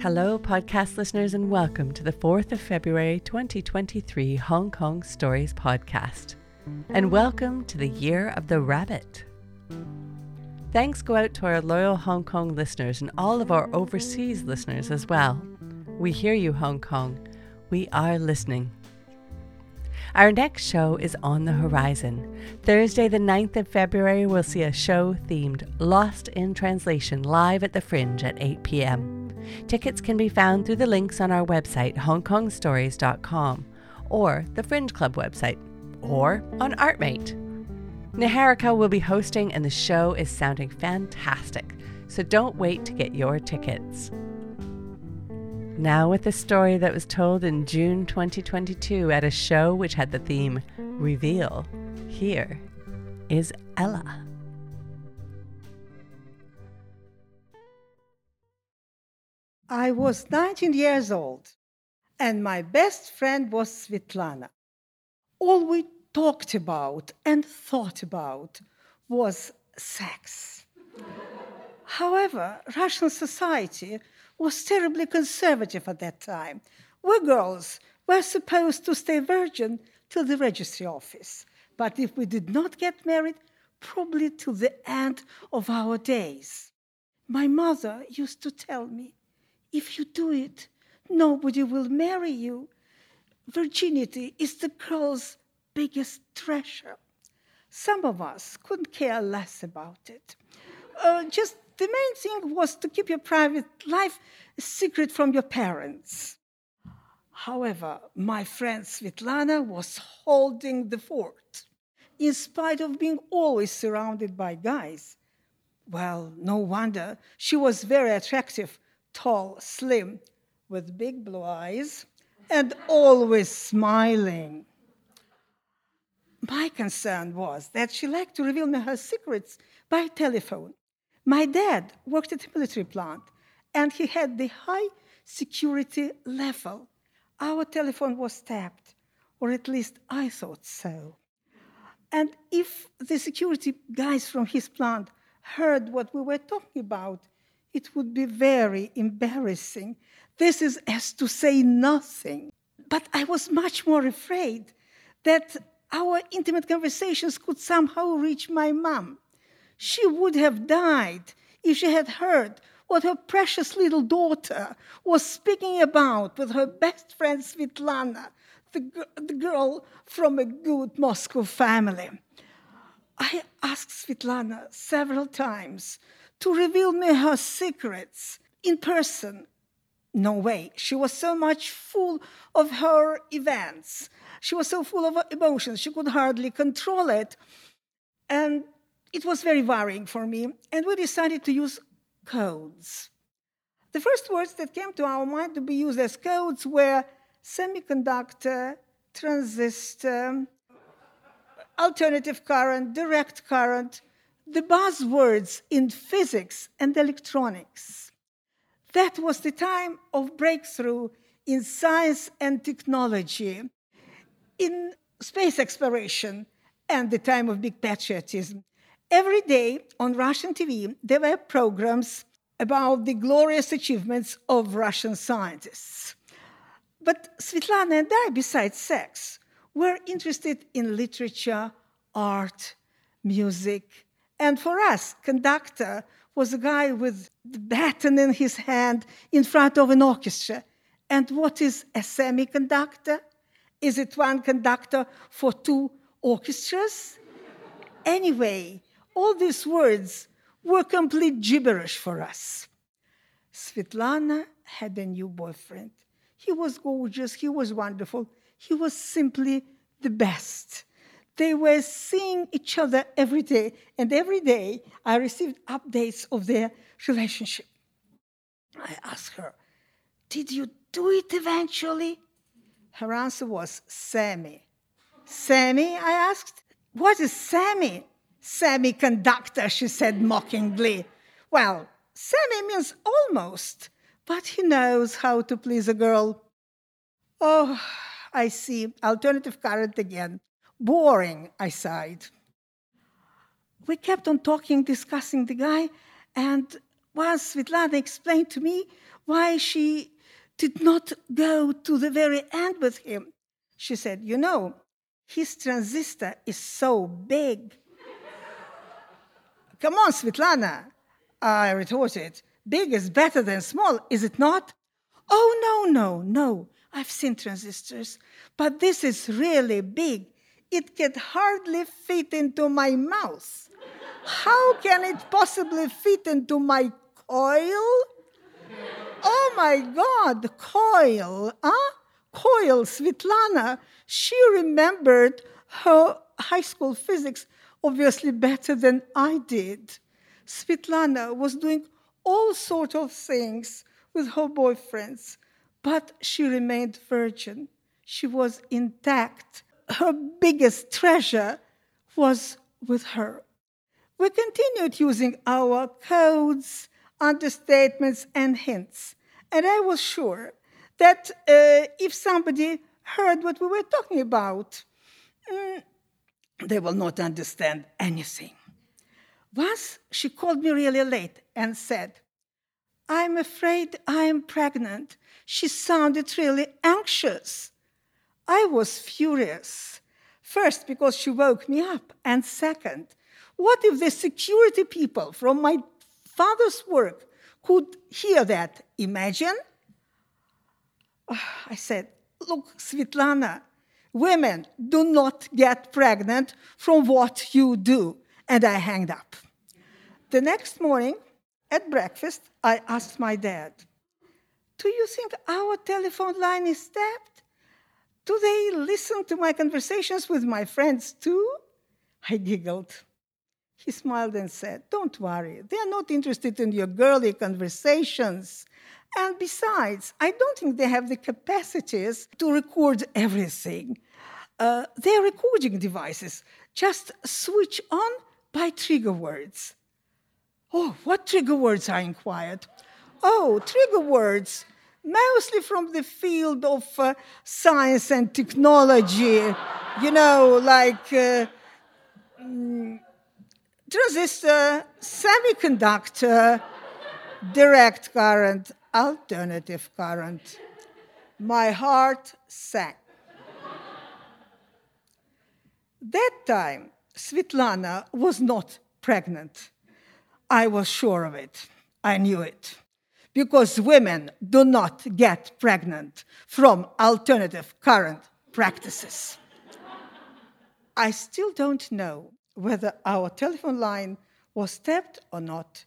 Hello, podcast listeners, and welcome to the 4th of February 2023 Hong Kong Stories podcast. And welcome to the Year of the Rabbit. Thanks go out to our loyal Hong Kong listeners and all of our overseas listeners as well. We hear you, Hong Kong. We are listening. Our next show is on the horizon. Thursday, the 9th of February, we'll see a show themed Lost in Translation live at the Fringe at 8 p.m. Tickets can be found through the links on our website, hongkongstories.com, or the Fringe Club website, or on ArtMate. Niharika will be hosting, and the show is sounding fantastic, so don't wait to get your tickets. Now, with a story that was told in June 2022 at a show which had the theme Reveal, here is Ella. I was 19 years old, and my best friend was Svetlana. All we talked about and thought about was sex. However, Russian society was terribly conservative at that time. We girls were supposed to stay virgin till the registry office, but if we did not get married, probably till the end of our days. My mother used to tell me, if you do it, nobody will marry you. Virginity is the girl's biggest treasure. Some of us couldn't care less about it. Uh, just the main thing was to keep your private life secret from your parents. However, my friend Svetlana was holding the fort, in spite of being always surrounded by guys. Well, no wonder she was very attractive, tall, slim, with big blue eyes, and always smiling. My concern was that she liked to reveal me her secrets by telephone. My dad worked at a military plant, and he had the high security level. Our telephone was tapped, or at least I thought so. And if the security guys from his plant heard what we were talking about, it would be very embarrassing. This is as to say nothing. But I was much more afraid that our intimate conversations could somehow reach my mom. She would have died if she had heard what her precious little daughter was speaking about with her best friend Svetlana, the, the girl from a good Moscow family. I asked Svetlana several times to reveal me her secrets in person. No way. She was so much full of her events. She was so full of emotions, she could hardly control it. And it was very worrying for me, and we decided to use codes. The first words that came to our mind to be used as codes were semiconductor, transistor, alternative current, direct current, the buzzwords in physics and electronics. That was the time of breakthrough in science and technology, in space exploration, and the time of big patriotism. Every day on Russian TV, there were programs about the glorious achievements of Russian scientists. But Svetlana and I, besides sex, were interested in literature, art, music. And for us, conductor was a guy with the baton in his hand in front of an orchestra. And what is a semiconductor? Is it one conductor for two orchestras? anyway, all these words were complete gibberish for us. Svetlana had a new boyfriend. He was gorgeous, he was wonderful, he was simply the best. They were seeing each other every day, and every day I received updates of their relationship. I asked her, Did you do it eventually? Her answer was, Sammy. Sammy? I asked. What is Sammy? Semiconductor, she said mockingly. Well, semi means almost, but he knows how to please a girl. Oh, I see. Alternative current again. Boring, I sighed. We kept on talking, discussing the guy, and once Svetlana explained to me why she did not go to the very end with him. She said, You know, his transistor is so big. Come on, Svetlana, I retorted. Big is better than small, is it not? Oh, no, no, no. I've seen transistors, but this is really big. It can hardly fit into my mouth. How can it possibly fit into my coil? Oh my God, coil, huh? Coil, Svetlana. She remembered her high school physics obviously better than I did. Svetlana was doing all sorts of things with her boyfriends, but she remained virgin. She was intact. Her biggest treasure was with her. We continued using our codes, understatements, and hints. And I was sure that uh, if somebody heard what we were talking about, mm, they will not understand anything. Once she called me really late and said, I'm afraid I'm pregnant. She sounded really anxious. I was furious. First, because she woke me up, and second, what if the security people from my father's work could hear that? Imagine? I said, Look, Svetlana, women do not get pregnant from what you do. And I hanged up. The next morning at breakfast, I asked my dad, Do you think our telephone line is tapped? Do they listen to my conversations with my friends too? I giggled. He smiled and said, Don't worry, they are not interested in your girly conversations. And besides, I don't think they have the capacities to record everything. Uh, their recording devices just switch on by trigger words. Oh, what trigger words? I inquired. Oh, trigger words, mostly from the field of uh, science and technology, you know, like. Uh, mm, transistor, semiconductor, direct current, alternative current. My heart sank. That time, Svetlana was not pregnant. I was sure of it. I knew it. Because women do not get pregnant from alternative current practices. I still don't know whether our telephone line was tapped or not.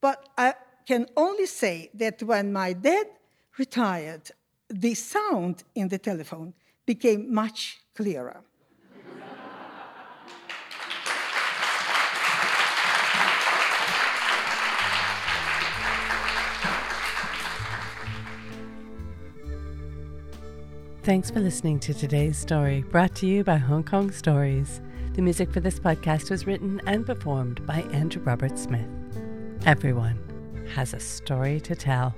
But I can only say that when my dad retired, the sound in the telephone became much clearer. Thanks for listening to today's story, brought to you by Hong Kong Stories. The music for this podcast was written and performed by Andrew Robert Smith. Everyone has a story to tell.